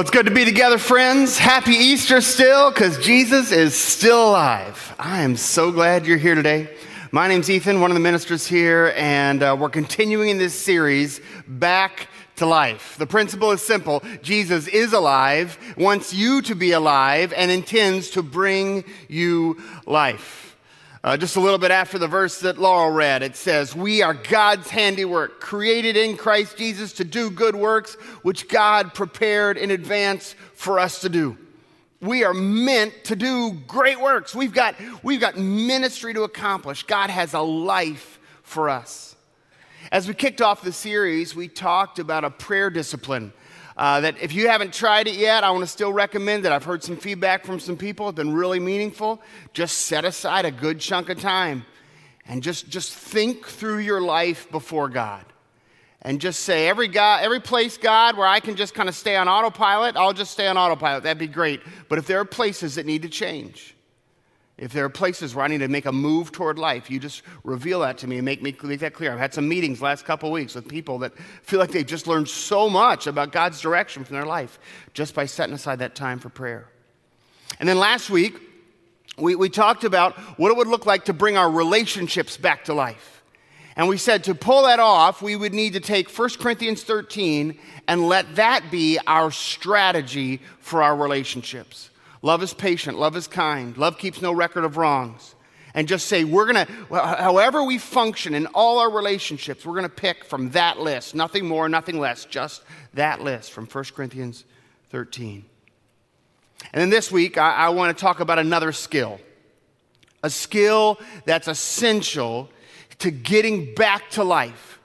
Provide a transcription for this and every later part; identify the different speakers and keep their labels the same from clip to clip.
Speaker 1: Well, it's good to be together, friends. Happy Easter still, because Jesus is still alive. I am so glad you're here today. My name's Ethan, one of the ministers here, and uh, we're continuing in this series, Back to Life. The principle is simple Jesus is alive, wants you to be alive, and intends to bring you life. Uh, just a little bit after the verse that Laurel read, it says, We are God's handiwork, created in Christ Jesus to do good works, which God prepared in advance for us to do. We are meant to do great works. We've got, we've got ministry to accomplish. God has a life for us. As we kicked off the series, we talked about a prayer discipline uh, that if you haven't tried it yet, I want to still recommend that. I've heard some feedback from some people, it's been really meaningful. Just set aside a good chunk of time and just, just think through your life before God. And just say, every, God, every place, God, where I can just kind of stay on autopilot, I'll just stay on autopilot. That'd be great. But if there are places that need to change, if there are places where I need to make a move toward life, you just reveal that to me and make me make that clear. I've had some meetings last couple weeks with people that feel like they've just learned so much about God's direction from their life just by setting aside that time for prayer. And then last week, we, we talked about what it would look like to bring our relationships back to life. And we said to pull that off, we would need to take 1 Corinthians 13 and let that be our strategy for our relationships. Love is patient. Love is kind. Love keeps no record of wrongs. And just say, we're going to, however we function in all our relationships, we're going to pick from that list. Nothing more, nothing less, just that list from 1 Corinthians 13. And then this week, I, I want to talk about another skill a skill that's essential to getting back to life,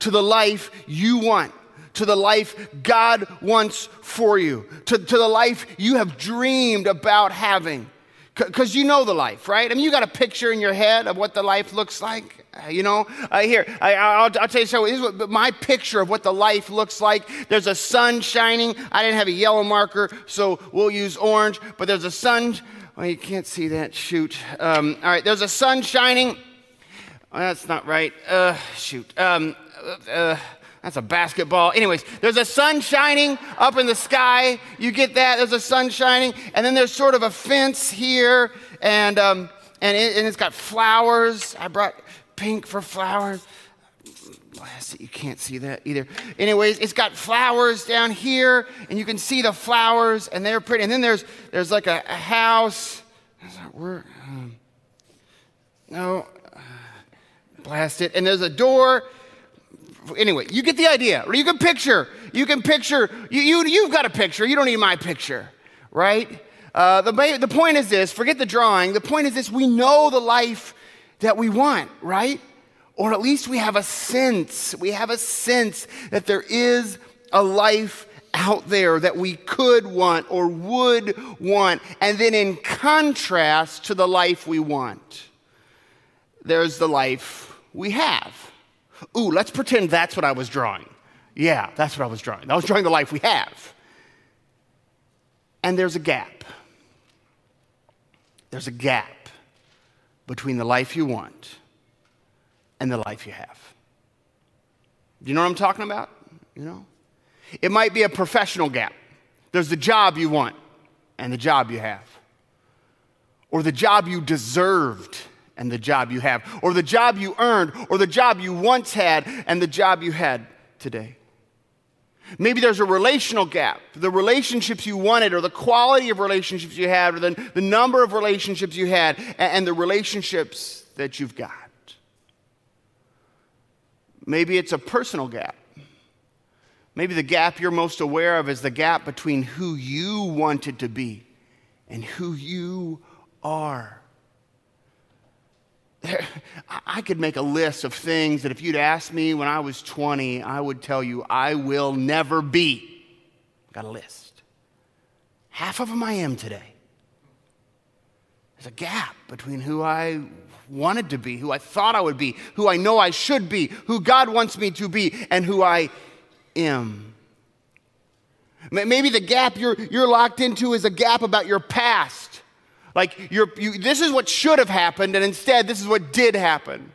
Speaker 1: to the life you want to the life God wants for you, to, to the life you have dreamed about having. Because you know the life, right? I mean, you got a picture in your head of what the life looks like. Uh, you know, uh, here, I, will tell you so. Is what, my picture of what the life looks like. There's a sun shining. I didn't have a yellow marker, so we'll use orange. But there's a sun. Well, you can't see that. Shoot. Um, all right, there's a sun shining. That's not right. Uh, shoot. Um, uh, that's a basketball. Anyways, there's a sun shining up in the sky. You get that? There's a sun shining. And then there's sort of a fence here, and, um, and, it, and it's got flowers. I brought pink for flowers. Blast it. You can't see that either. Anyways, it's got flowers down here, and you can see the flowers, and they're pretty. And then there's, there's like a, a house. Where, um, no, uh, blast it. And there's a door, anyway, you get the idea. You can picture, you can picture, you, you, you've got a picture. You don't need my picture, right? Uh, the, the point is this forget the drawing. The point is this we know the life that we want, right? Or at least we have a sense, we have a sense that there is a life out there that we could want or would want. And then in contrast to the life we want, there's the life we have. Ooh, let's pretend that's what I was drawing. Yeah, that's what I was drawing. I was drawing the life we have. And there's a gap. There's a gap between the life you want and the life you have. Do you know what I'm talking about? You know? It might be a professional gap. There's the job you want and the job you have, or the job you deserved and the job you have, or the job you earned, or the job you once had and the job you had today. Maybe there's a relational gap. The relationships you wanted, or the quality of relationships you had, or the, the number of relationships you had, and, and the relationships that you've got. Maybe it's a personal gap. Maybe the gap you're most aware of is the gap between who you wanted to be and who you are. I could make a list of things that if you'd asked me when I was 20, I would tell you I will never be. Got a list. Half of them I am today. There's a gap between who I wanted to be, who I thought I would be, who I know I should be, who God wants me to be, and who I am. Maybe the gap you're, you're locked into is a gap about your past like, you, this is what should have happened, and instead, this is what did happen.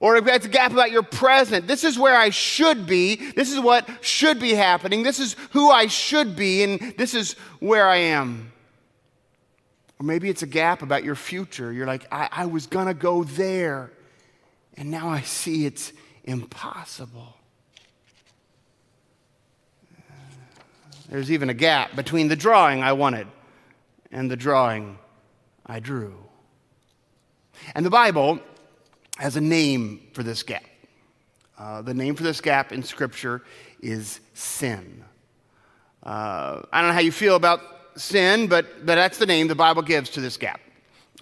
Speaker 1: Or it's a gap about your present, this is where I should be. This is what should be happening. This is who I should be, and this is where I am. Or maybe it's a gap about your future. You're like, I, I was going to go there, and now I see it's impossible. There's even a gap between the drawing I wanted and the drawing I drew. And the Bible has a name for this gap. Uh, the name for this gap in Scripture is sin. Uh, I don't know how you feel about sin, but, but that's the name the Bible gives to this gap.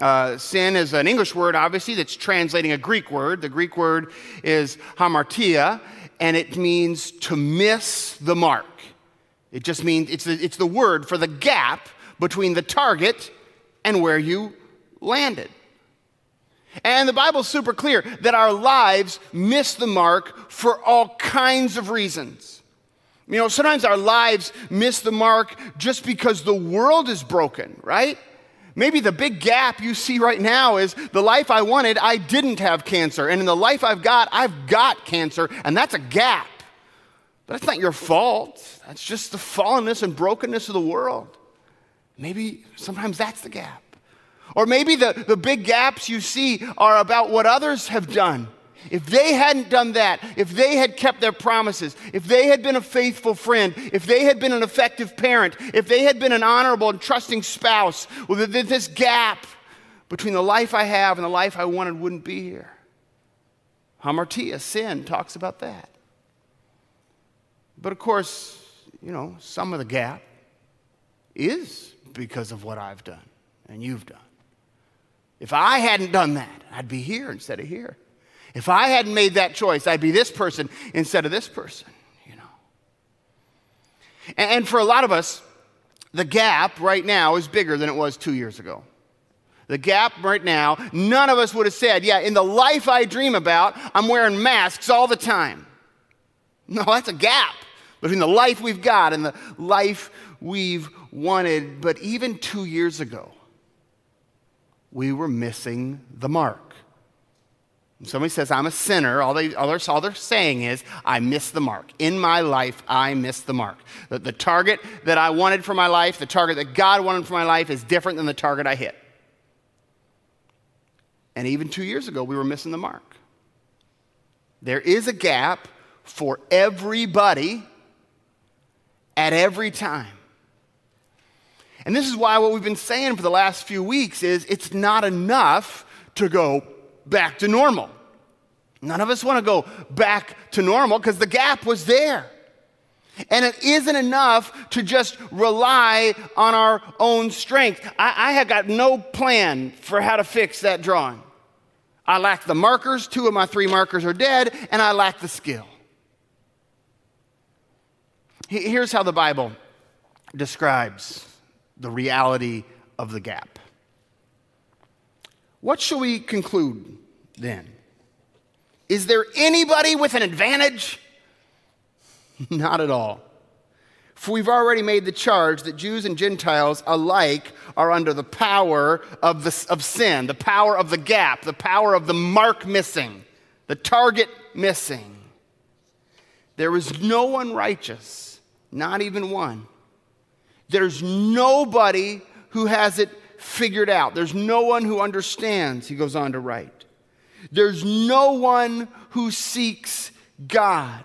Speaker 1: Uh, sin is an English word, obviously, that's translating a Greek word. The Greek word is hamartia, and it means to miss the mark. It just means it's the, it's the word for the gap between the target and where you landed. And the Bible's super clear that our lives miss the mark for all kinds of reasons. You know, sometimes our lives miss the mark just because the world is broken, right? Maybe the big gap you see right now is the life I wanted, I didn't have cancer. And in the life I've got, I've got cancer, and that's a gap. But that's not your fault. That's just the fallenness and brokenness of the world. Maybe sometimes that's the gap. Or maybe the, the big gaps you see are about what others have done. If they hadn't done that, if they had kept their promises, if they had been a faithful friend, if they had been an effective parent, if they had been an honorable and trusting spouse, well, this gap between the life I have and the life I wanted wouldn't be here. Hamartia, sin, talks about that. But of course, you know, some of the gap is because of what I've done and you've done. If I hadn't done that, I'd be here instead of here. If I hadn't made that choice, I'd be this person instead of this person, you know. And for a lot of us, the gap right now is bigger than it was two years ago. The gap right now, none of us would have said, Yeah, in the life I dream about, I'm wearing masks all the time. No, that's a gap between the life we've got and the life we've wanted. But even two years ago, we were missing the mark. Somebody says, I'm a sinner, all, they, all, they're, all they're saying is, I missed the mark. In my life, I missed the mark. The, the target that I wanted for my life, the target that God wanted for my life, is different than the target I hit. And even two years ago, we were missing the mark. There is a gap for everybody at every time. And this is why what we've been saying for the last few weeks is it's not enough to go back to normal. None of us want to go back to normal because the gap was there. And it isn't enough to just rely on our own strength. I, I have got no plan for how to fix that drawing. I lack the markers, two of my three markers are dead, and I lack the skill. Here's how the Bible describes the reality of the gap. What shall we conclude then? Is there anybody with an advantage? Not at all. For we've already made the charge that Jews and Gentiles alike are under the power of, the, of sin, the power of the gap, the power of the mark missing, the target missing. There is no one righteous, not even one. There's nobody who has it figured out. There's no one who understands, he goes on to write. There's no one who seeks God.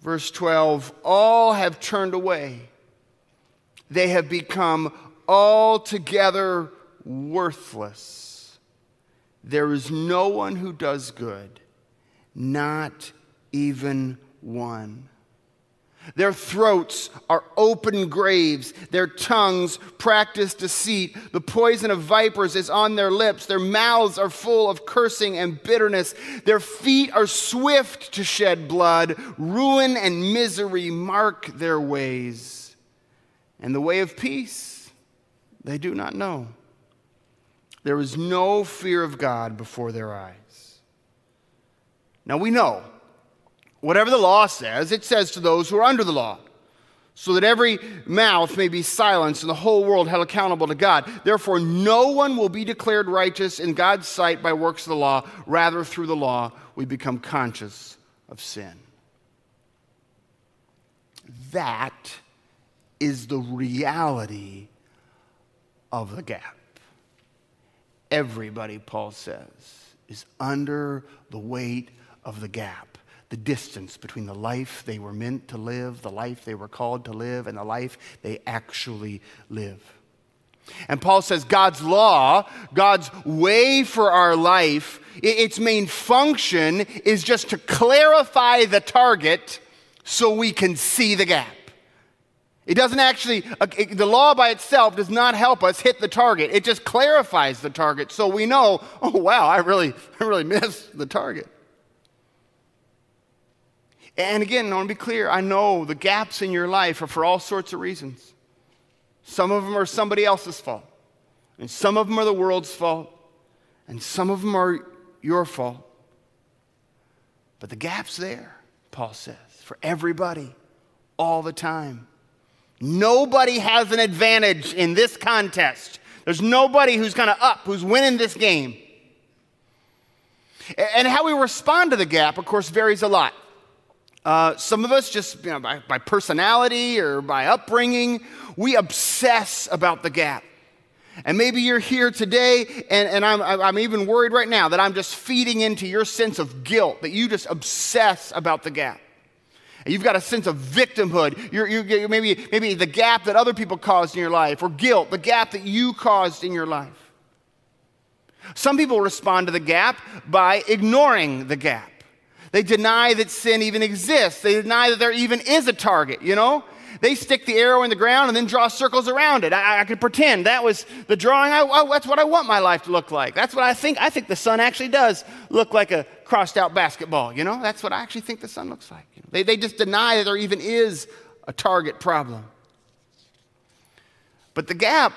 Speaker 1: Verse 12 all have turned away, they have become altogether worthless. There is no one who does good, not even one. Their throats are open graves. Their tongues practice deceit. The poison of vipers is on their lips. Their mouths are full of cursing and bitterness. Their feet are swift to shed blood. Ruin and misery mark their ways. And the way of peace they do not know. There is no fear of God before their eyes. Now we know Whatever the law says, it says to those who are under the law. so that every mouth may be silenced and the whole world held accountable to God. Therefore, no one will be declared righteous in God's sight by works of the law. Rather, through the law, we become conscious of sin. That is the reality of the gap. Everybody, Paul says, is under the weight of the gap the distance between the life they were meant to live, the life they were called to live, and the life they actually live. And Paul says God's law, God's way for our life, its main function is just to clarify the target so we can see the gap. It doesn't actually, the law by itself does not help us hit the target. It just clarifies the target so we know, oh wow, I really, I really missed the target. And again, I want to be clear I know the gaps in your life are for all sorts of reasons. Some of them are somebody else's fault, and some of them are the world's fault, and some of them are your fault. But the gap's there, Paul says, for everybody, all the time. Nobody has an advantage in this contest. There's nobody who's kind of up, who's winning this game. And how we respond to the gap, of course, varies a lot. Uh, some of us, just you know, by, by personality or by upbringing, we obsess about the gap. And maybe you're here today, and, and I'm, I'm even worried right now that I'm just feeding into your sense of guilt, that you just obsess about the gap. And you've got a sense of victimhood. You're, you're, maybe, maybe the gap that other people caused in your life, or guilt, the gap that you caused in your life. Some people respond to the gap by ignoring the gap. They deny that sin even exists. They deny that there even is a target, you know? They stick the arrow in the ground and then draw circles around it. I, I could pretend that was the drawing. I, I, that's what I want my life to look like. That's what I think. I think the sun actually does look like a crossed out basketball, you know? That's what I actually think the sun looks like. You know? they, they just deny that there even is a target problem. But the gap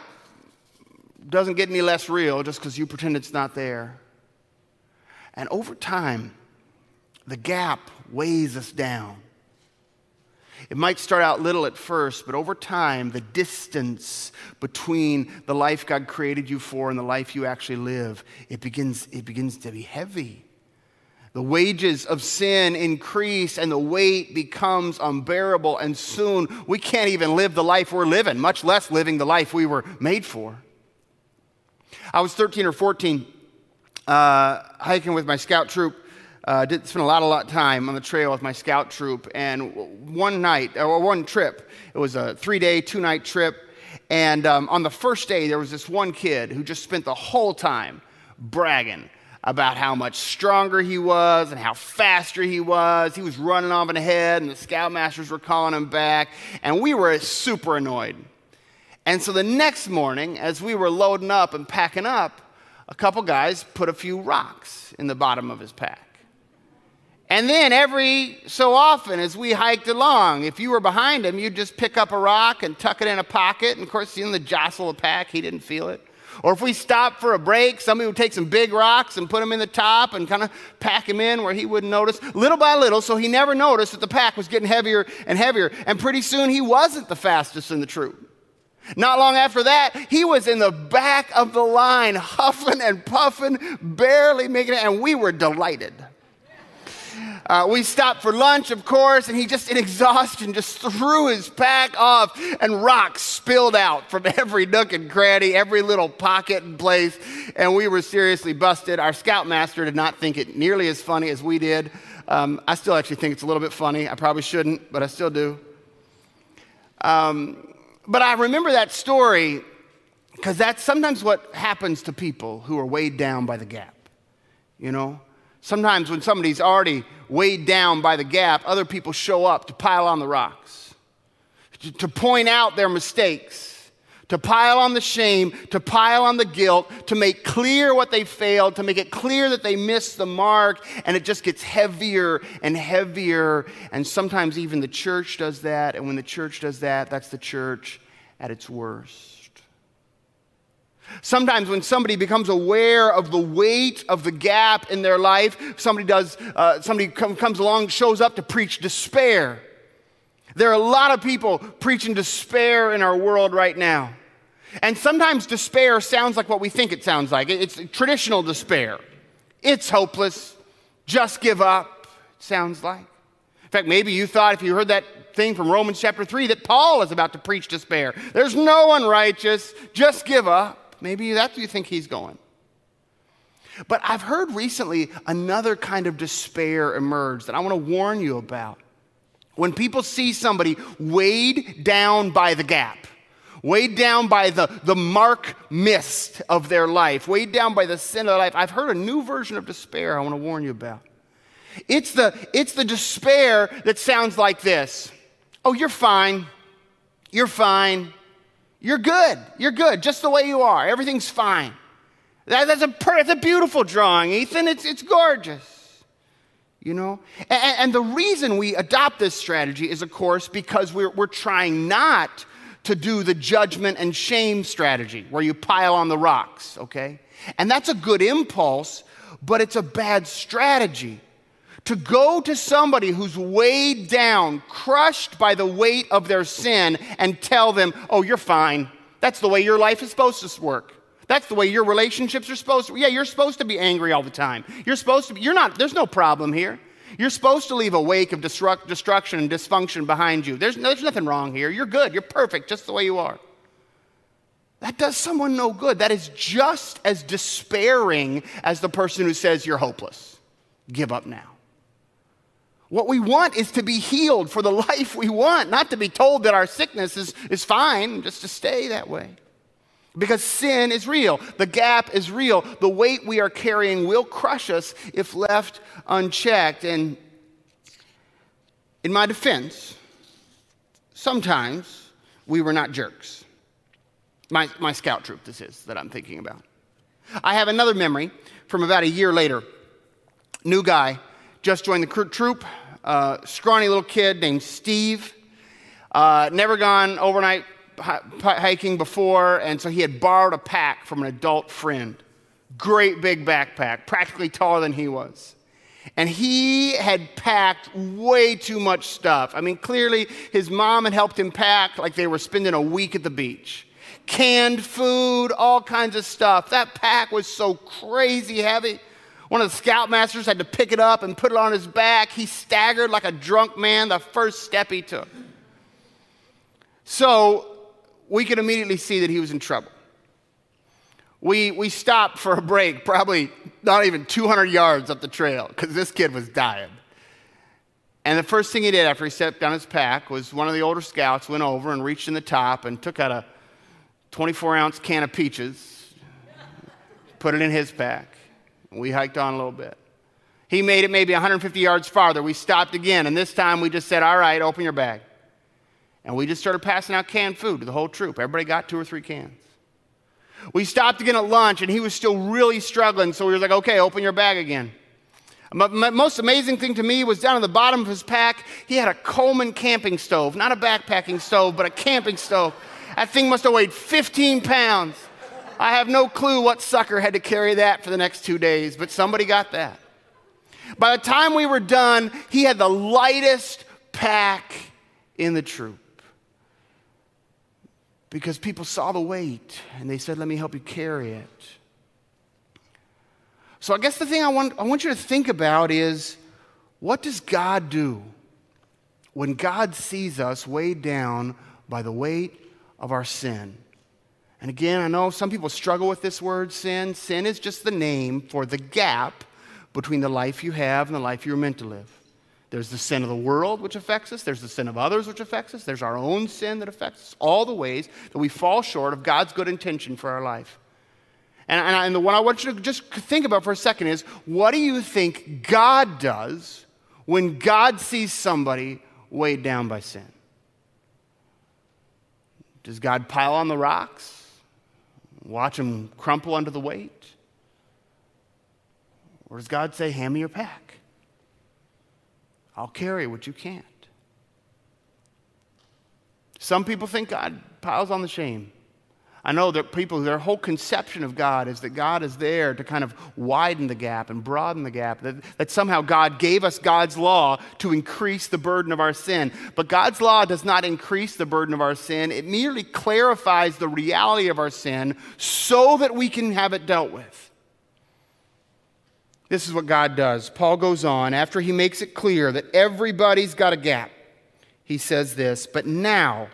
Speaker 1: doesn't get any less real just because you pretend it's not there. And over time, the gap weighs us down. It might start out little at first, but over time, the distance between the life God created you for and the life you actually live, it begins, it begins to be heavy. The wages of sin increase and the weight becomes unbearable, and soon we can't even live the life we're living, much less living the life we were made for. I was 13 or 14 uh, hiking with my scout troop uh, did spend a lot, a lot of time on the trail with my scout troop. And one night, or one trip, it was a three day, two night trip. And um, on the first day, there was this one kid who just spent the whole time bragging about how much stronger he was and how faster he was. He was running off ahead, and the scoutmasters were calling him back. And we were super annoyed. And so the next morning, as we were loading up and packing up, a couple guys put a few rocks in the bottom of his pack. And then every so often, as we hiked along, if you were behind him, you'd just pick up a rock and tuck it in a pocket. And of course, you know, the jostle of the pack, he didn't feel it. Or if we stopped for a break, somebody would take some big rocks and put them in the top and kind of pack him in where he wouldn't notice, little by little, so he never noticed that the pack was getting heavier and heavier. And pretty soon, he wasn't the fastest in the troop. Not long after that, he was in the back of the line, huffing and puffing, barely making it, and we were delighted. Uh, we stopped for lunch, of course, and he just in exhaustion just threw his pack off, and rocks spilled out from every nook and cranny, every little pocket and place, and we were seriously busted. Our scoutmaster did not think it nearly as funny as we did. Um, I still actually think it's a little bit funny. I probably shouldn't, but I still do. Um, but I remember that story because that's sometimes what happens to people who are weighed down by the gap. You know, sometimes when somebody's already weighed down by the gap, other people show up to pile on the rocks, to, to point out their mistakes to pile on the shame, to pile on the guilt, to make clear what they failed, to make it clear that they missed the mark, and it just gets heavier and heavier. And sometimes even the church does that, and when the church does that, that's the church at its worst. Sometimes, when somebody becomes aware of the weight of the gap in their life, somebody does, uh, somebody com- comes along, shows up to preach despair. There are a lot of people preaching despair in our world right now. And sometimes despair sounds like what we think it sounds like. It's traditional despair. It's hopeless. Just give up, sounds like. In fact, maybe you thought if you heard that thing from Romans chapter 3 that Paul is about to preach despair. There's no one righteous, just give up. Maybe that's where you think he's going. But I've heard recently another kind of despair emerge that I want to warn you about. When people see somebody weighed down by the gap, weighed down by the, the mark mist of their life, weighed down by the sin of their life, I've heard a new version of despair I want to warn you about. It's the, it's the despair that sounds like this Oh, you're fine. You're fine. You're good. You're good, just the way you are. Everything's fine. That, that's, a, that's a beautiful drawing, Ethan. It's, it's gorgeous you know? And, and, the reason we adopt this strategy is, of course, because we're, we're trying not to do the judgment and shame strategy where you pile on the rocks, okay? And that's a good impulse, but it's a bad strategy. To go to somebody who's weighed down, crushed by the weight of their sin, and tell them, oh, you're fine. That's the way your life is supposed to work. That's the way your relationships are supposed to. Yeah, you're supposed to be angry all the time. You're supposed to be, you're not, there's no problem here. You're supposed to leave a wake of destruct, destruction and dysfunction behind you. There's, there's nothing wrong here. You're good. You're perfect just the way you are. That does someone no good. That is just as despairing as the person who says you're hopeless. Give up now. What we want is to be healed for the life we want, not to be told that our sickness is, is fine, just to stay that way. Because sin is real. The gap is real. The weight we are carrying will crush us if left unchecked. And in my defense, sometimes we were not jerks. My, my scout troop, this is, that I'm thinking about. I have another memory from about a year later. New guy, just joined the troop, uh, scrawny little kid named Steve. Uh, never gone overnight hiking before, and so he had borrowed a pack from an adult friend. Great big backpack, practically taller than he was. And he had packed way too much stuff. I mean, clearly his mom had helped him pack like they were spending a week at the beach. Canned food, all kinds of stuff. That pack was so crazy heavy. One of the scoutmasters had to pick it up and put it on his back. He staggered like a drunk man the first step he took. So we could immediately see that he was in trouble. We, we stopped for a break, probably not even 200 yards up the trail, because this kid was dying. And the first thing he did after he set down his pack was one of the older scouts went over and reached in the top and took out a 24 ounce can of peaches, put it in his pack. We hiked on a little bit. He made it maybe 150 yards farther. We stopped again, and this time we just said, All right, open your bag. And we just started passing out canned food to the whole troop. Everybody got two or three cans. We stopped again at lunch, and he was still really struggling, so we were like, okay, open your bag again. The most amazing thing to me was down at the bottom of his pack, he had a Coleman camping stove, not a backpacking stove, but a camping stove. That thing must have weighed 15 pounds. I have no clue what sucker had to carry that for the next two days, but somebody got that. By the time we were done, he had the lightest pack in the troop because people saw the weight and they said, Let me help you carry it. So I guess the thing I want, I want you to think about is what does God do when God sees us weighed down by the weight of our sin? And again, I know some people struggle with this word sin. Sin is just the name for the gap between the life you have and the life you're meant to live. There's the sin of the world, which affects us. There's the sin of others, which affects us. There's our own sin that affects us. All the ways that we fall short of God's good intention for our life. And, and, and the one I want you to just think about for a second is what do you think God does when God sees somebody weighed down by sin? Does God pile on the rocks? Watch them crumple under the weight? Or does God say, Hand me your pack? I'll carry what you can't. Some people think God piles on the shame. I know that people, their whole conception of God is that God is there to kind of widen the gap and broaden the gap, that, that somehow God gave us God's law to increase the burden of our sin. But God's law does not increase the burden of our sin, it merely clarifies the reality of our sin so that we can have it dealt with. This is what God does. Paul goes on, after he makes it clear that everybody's got a gap, he says this, but now,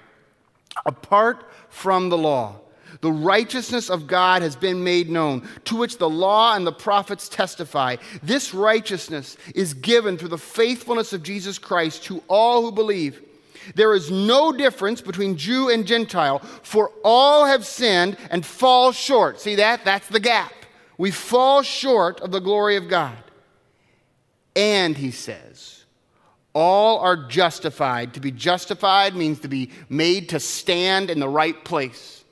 Speaker 1: apart from the law, the righteousness of God has been made known, to which the law and the prophets testify. This righteousness is given through the faithfulness of Jesus Christ to all who believe. There is no difference between Jew and Gentile, for all have sinned and fall short. See that? That's the gap. We fall short of the glory of God. And he says, all are justified. To be justified means to be made to stand in the right place.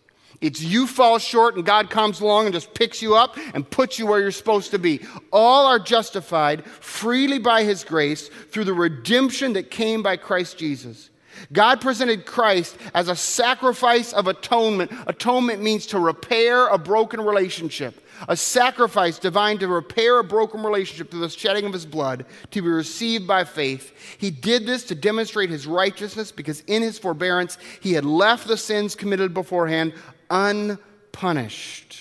Speaker 1: It's you fall short and God comes along and just picks you up and puts you where you're supposed to be. All are justified freely by his grace through the redemption that came by Christ Jesus. God presented Christ as a sacrifice of atonement. Atonement means to repair a broken relationship, a sacrifice divine to repair a broken relationship through the shedding of his blood to be received by faith. He did this to demonstrate his righteousness because in his forbearance he had left the sins committed beforehand unpunished.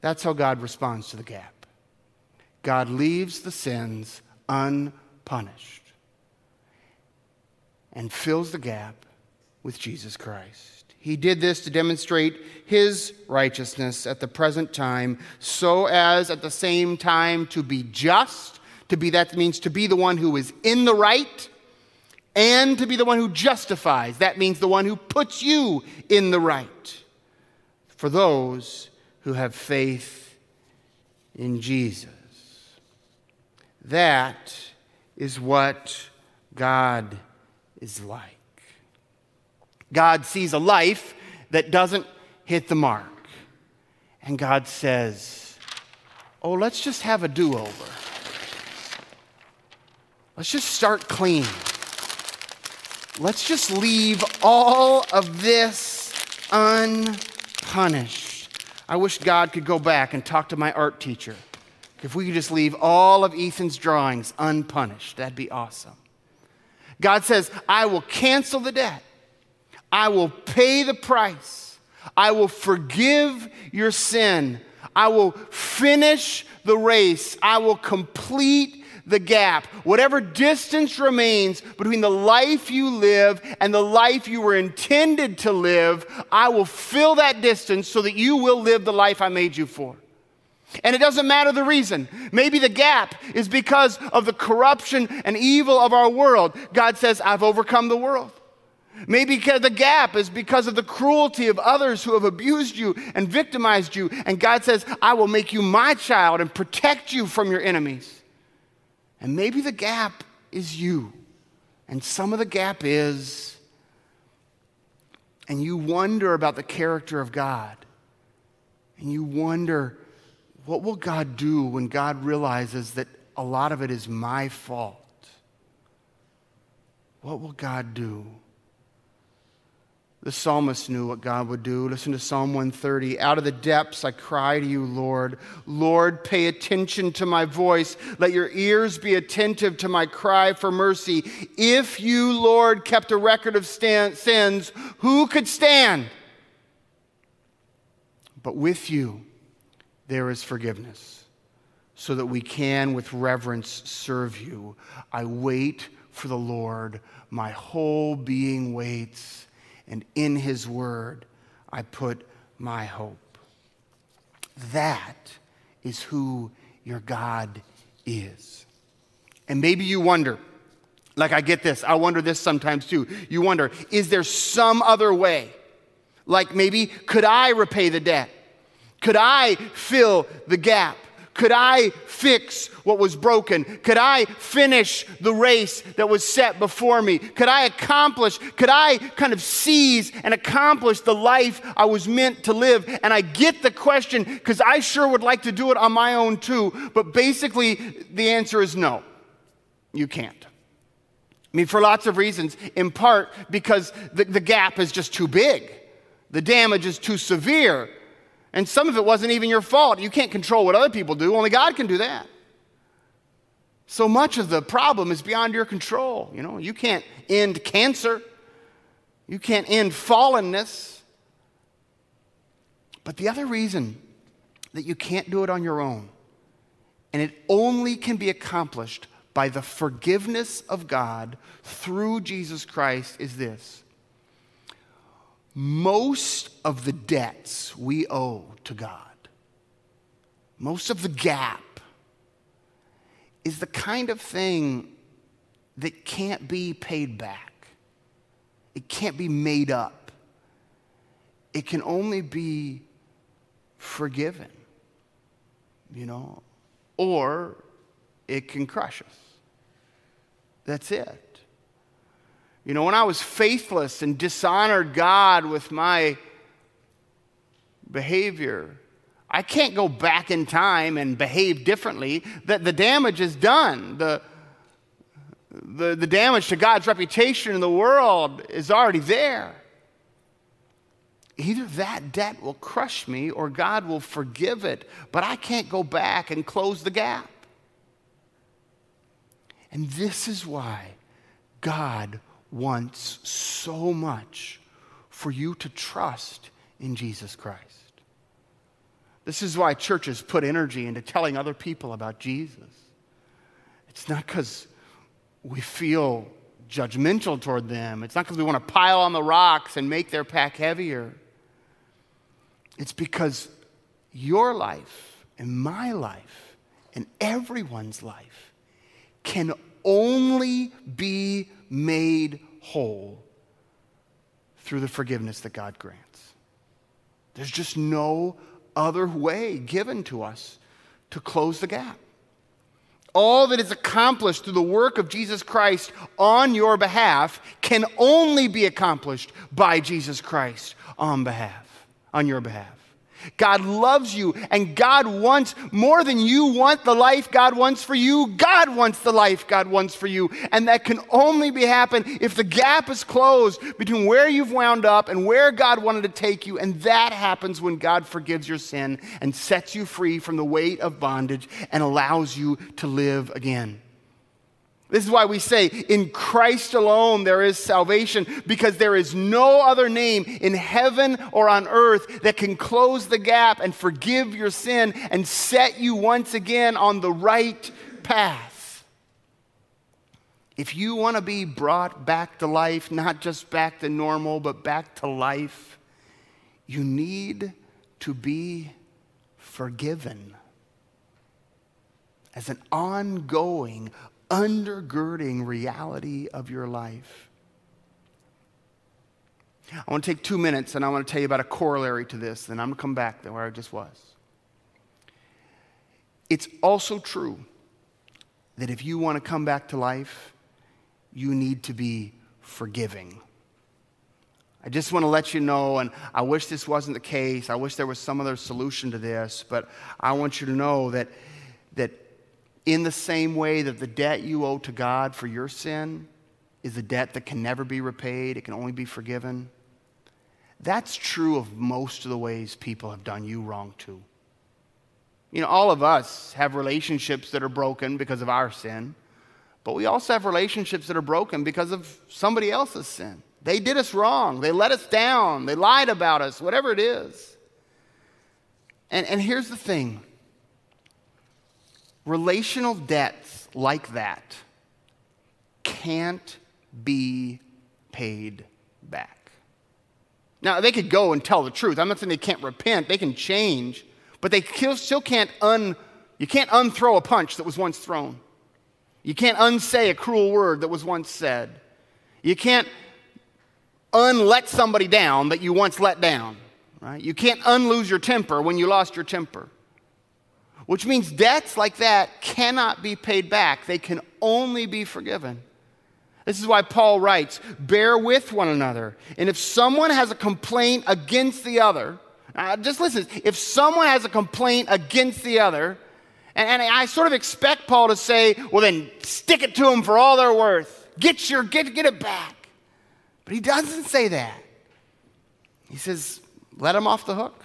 Speaker 1: That's how God responds to the gap. God leaves the sins unpunished and fills the gap with Jesus Christ. He did this to demonstrate his righteousness at the present time, so as at the same time to be just, to be that means to be the one who is in the right, and to be the one who justifies. That means the one who puts you in the right for those who have faith in Jesus. That is what God is like. God sees a life that doesn't hit the mark. And God says, Oh, let's just have a do over. Let's just start clean. Let's just leave all of this unpunished. I wish God could go back and talk to my art teacher. If we could just leave all of Ethan's drawings unpunished, that'd be awesome. God says, I will cancel the debt. I will pay the price. I will forgive your sin. I will finish the race. I will complete the gap, whatever distance remains between the life you live and the life you were intended to live, I will fill that distance so that you will live the life I made you for. And it doesn't matter the reason. Maybe the gap is because of the corruption and evil of our world. God says, I've overcome the world. Maybe the gap is because of the cruelty of others who have abused you and victimized you. And God says, I will make you my child and protect you from your enemies. And maybe the gap is you. And some of the gap is, and you wonder about the character of God. And you wonder, what will God do when God realizes that a lot of it is my fault? What will God do? The psalmist knew what God would do. Listen to Psalm 130. Out of the depths I cry to you, Lord. Lord, pay attention to my voice. Let your ears be attentive to my cry for mercy. If you, Lord, kept a record of stand- sins, who could stand? But with you, there is forgiveness, so that we can, with reverence, serve you. I wait for the Lord. My whole being waits and in His Word I put my hope. That is who your God is. And maybe you wonder, like I get this, I wonder this sometimes too. You wonder, is there some other way? Like maybe, could I repay the debt? Could I fill the gap? Could I fix what was broken? Could I finish the race that was set before me? Could I accomplish, could I kind of seize and accomplish the life I was meant to live? And I get the question because I sure would like to do it on my own too, but basically the answer is no, you can't. I mean, for lots of reasons, in part because the, the gap is just too big. The damage is too severe. And some of it wasn't even your fault. You can't control what other people do, only God can do that. So much of the problem is beyond your control. You know, you can't end cancer. You can't end fallenness. But the other reason that you can't do it on your own, and it only can be accomplished by the forgiveness of God through Jesus Christ, is this. Most of the debts we owe to God, most of the gap, is the kind of thing that can't be paid back. It can't be made up. It can only be forgiven, you know, or it can crush us. That's it. You know, when I was faithless and dishonored God with my behavior, I can't go back in time and behave differently. That the damage is done. The, the, the damage to God's reputation in the world is already there. Either that debt will crush me or God will forgive it, but I can't go back and close the gap. And this is why God wants so much for you to trust in Jesus Christ. This is why churches put energy into telling other people about Jesus. It's not because we feel judgmental toward them, it's not because we want to pile on the rocks and make their pack heavier. It's because your life and my life and everyone's life can only be made whole through the forgiveness that God grants. There's just no other way given to us to close the gap. All that is accomplished through the work of Jesus Christ on your behalf can only be accomplished by Jesus Christ on behalf, on your behalf. God loves you, and God wants more than you want the life God wants for you. God wants the life God wants for you. And that can only be happen if the gap is closed between where you've wound up and where God wanted to take you. And that happens when God forgives your sin and sets you free from the weight of bondage and allows you to live again. This is why we say, in Christ alone there is salvation, because there is no other name in heaven or on earth that can close the gap and forgive your sin and set you once again on the right path. If you want to be brought back to life, not just back to normal, but back to life, you need to be forgiven as an ongoing, undergirding reality of your life. I want to take two minutes and I want to tell you about a corollary to this, then I'm going to come back to where I just was. It's also true that if you want to come back to life, you need to be forgiving. I just want to let you know, and I wish this wasn't the case. I wish there was some other solution to this, but I want you to know that, that in the same way that the debt you owe to God for your sin is a debt that can never be repaid, it can only be forgiven. That's true of most of the ways people have done you wrong too. You know, all of us have relationships that are broken because of our sin, but we also have relationships that are broken because of somebody else's sin. They did us wrong, they let us down, they lied about us, whatever it is. And, and here's the thing Relational debts like that can't be paid back. Now, they could go and tell the truth. I'm not saying they can't repent, they can change, but they still can't un, you can't unthrow a punch that was once thrown. You can't unsay a cruel word that was once said. You can't unlet somebody down that you once let down. Right? You can't unlose your temper when you lost your temper which means debts like that cannot be paid back, they can only be forgiven. This is why Paul writes, bear with one another. And if someone has a complaint against the other, uh, just listen, if someone has a complaint against the other, and, and, I sort of expect Paul to say, well, then stick it to them for all they're worth. Get, your, get, get it back. But he doesn't say that. He says, let him off the hook.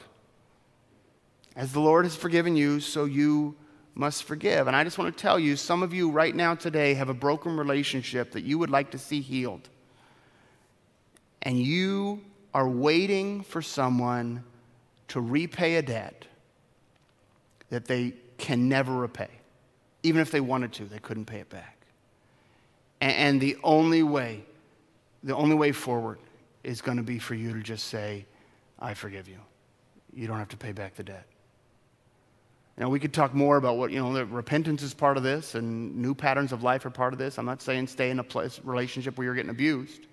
Speaker 1: As the Lord has forgiven you, so you must forgive. And I just want to tell you some of you right now today have a broken relationship that you would like to see healed. And you are waiting for someone to repay a debt that they can never repay. Even if they wanted to, they couldn't pay it back. And, the only way, the only way forward is going to be for you to just say, I forgive you. You don't have to pay back the debt. Now, we could talk more about what, you know, repentance is part of this and new patterns of life are part of this. I'm not saying stay in a place, relationship where you're getting abused.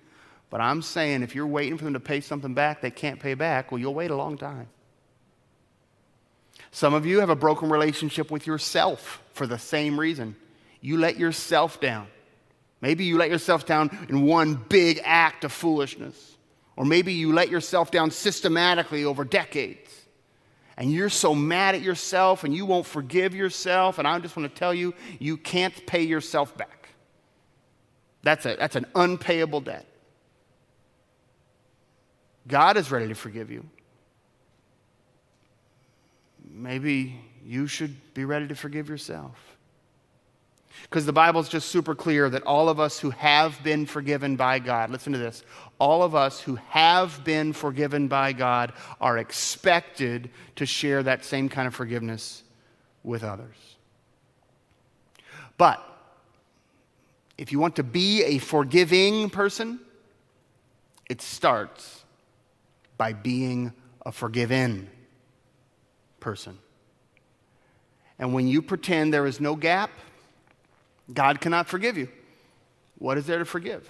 Speaker 1: But I'm saying if you're waiting for them to pay something back they can't pay back, well, you'll wait a long time. Some of you have a broken relationship with yourself for the same reason. You let yourself down. Maybe you let yourself down in one big act of foolishness. Or maybe you let yourself down systematically over decades. And you're so mad at yourself and you won't forgive yourself. And I just want to tell you, you can't pay yourself back. That's, a, that's an unpayable debt. God is ready to forgive you. Maybe you should be ready to forgive yourself. Because the Bible's just super clear that all of us who have been forgiven by God, listen to this, all of us who have been forgiven by God are expected to share that same kind of forgiveness with others. But if you want to be a forgiving person, it starts by being a forgiven person. And when you pretend there is no gap, God cannot forgive you. What is there to forgive?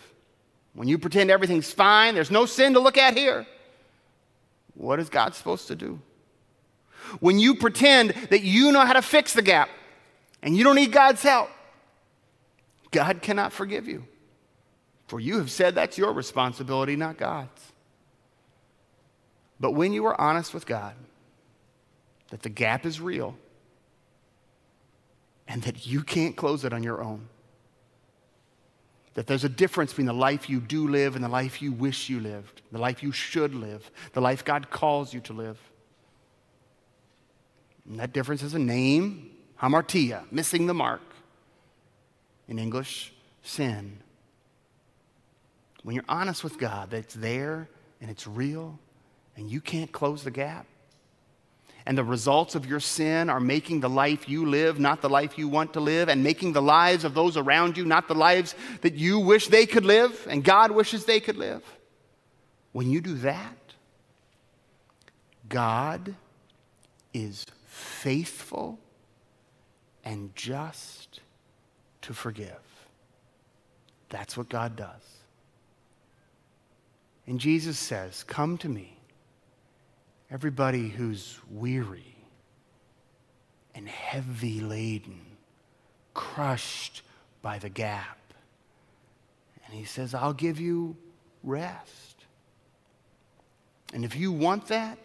Speaker 1: When you pretend everything's fine, there's no sin to look at here, what is God supposed to do? When you pretend that you know how to fix the gap and you don't need God's help, God cannot forgive you. For you have said that's your responsibility, not God's. But when you are honest with God, that the gap is real, and that you can't close it on your own. That there's a difference between the life you do live and the life you wish you lived, the life you should live, the life God calls you to live. And that difference is a name, hamartia, missing the mark. In English, sin. When you're honest with God, that it's there and it's real and you can't close the gap, and the results of your sin are making the life you live not the life you want to live, and making the lives of those around you not the lives that you wish they could live and God wishes they could live. When you do that, God is faithful and just to forgive. That's what God does. And Jesus says, Come to me everybody who's weary and heavy laden, crushed by the gap. And he says, I'll give you rest. And if you want that,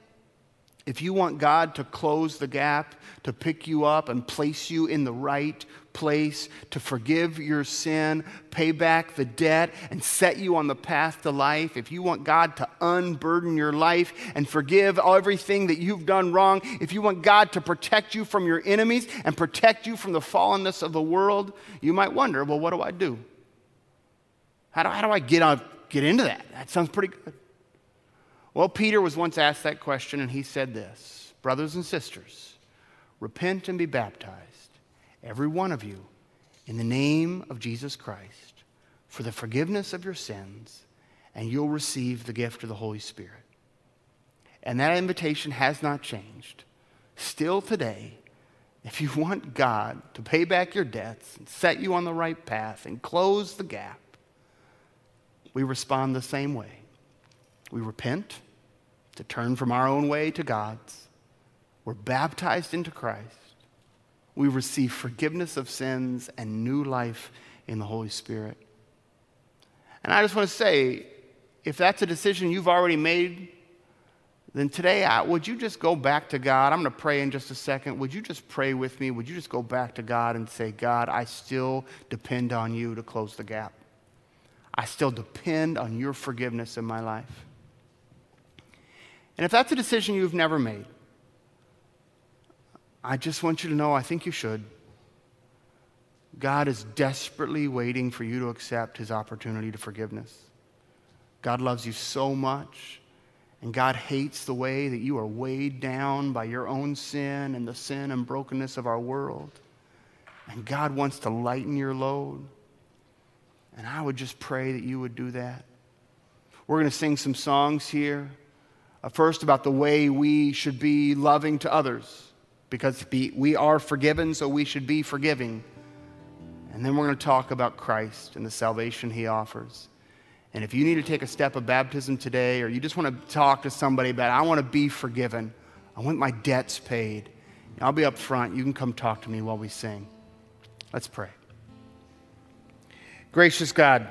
Speaker 1: if you want God to close the gap, to pick you up and place you in the right place, to forgive your sin, pay back the debt, and set you on the path to life, if you want God to unburden your life and forgive everything that you've done wrong, if you want God to protect you from your enemies and protect you from the fallenness of the world, you might wonder well, what do I do? How do, how do I get, get into that? That sounds pretty good. Well, Peter was once asked that question, and he said this Brothers and sisters, repent and be baptized, every one of you, in the name of Jesus Christ, for the forgiveness of your sins, and you'll receive the gift of the Holy Spirit. And that invitation has not changed. Still today, if you want God to pay back your debts and set you on the right path and close the gap, we respond the same way. We repent to turn from our own way to God's. We're baptized into Christ. We receive forgiveness of sins and new life in the Holy Spirit. And I just want to say if that's a decision you've already made, then today, would you just go back to God? I'm going to pray in just a second. Would you just pray with me? Would you just go back to God and say, God, I still depend on you to close the gap? I still depend on your forgiveness in my life. And if that's a decision you've never made, I just want you to know I think you should. God is desperately waiting for you to accept his opportunity to forgiveness. God loves you so much, and God hates the way that you are weighed down by your own sin and the sin and brokenness of our world. And God wants to lighten your load. And I would just pray that you would do that. We're going to sing some songs here. Uh, first, about the way we should be loving to others, because we are forgiven, so we should be forgiving. And then we're going to talk about Christ and the salvation he offers. And if you need to take a step of baptism today, or you just want to talk to somebody about, I want to be forgiven, I want my debts paid, I'll be up front. You can come talk to me while we sing. Let's pray. Gracious God,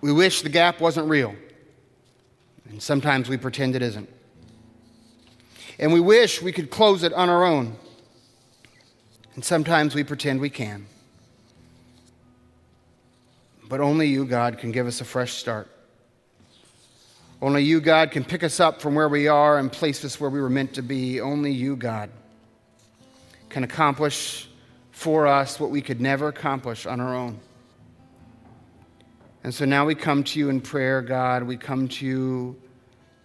Speaker 1: we wish the gap wasn't real, and sometimes we pretend it isn't. And we wish we could close it on our own, and sometimes we pretend we can. But only you, God, can give us a fresh start. Only you, God, can pick us up from where we are and place us where we were meant to be. Only you, God, can accomplish for us what we could never accomplish on our own. And so now we come to you in prayer, God. We come to you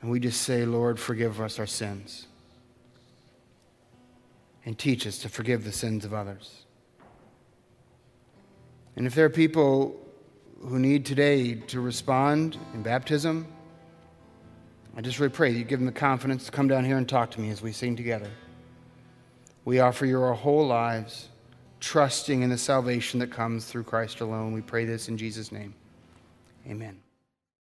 Speaker 1: and we just say, Lord, forgive us our sins. And teach us to forgive the sins of others. And if there are people who need today to respond in baptism, I just really pray you give them the confidence to come down here and talk to me as we sing together. We offer you our whole lives, trusting in the salvation that comes through Christ alone. We pray this in Jesus' name. Amen.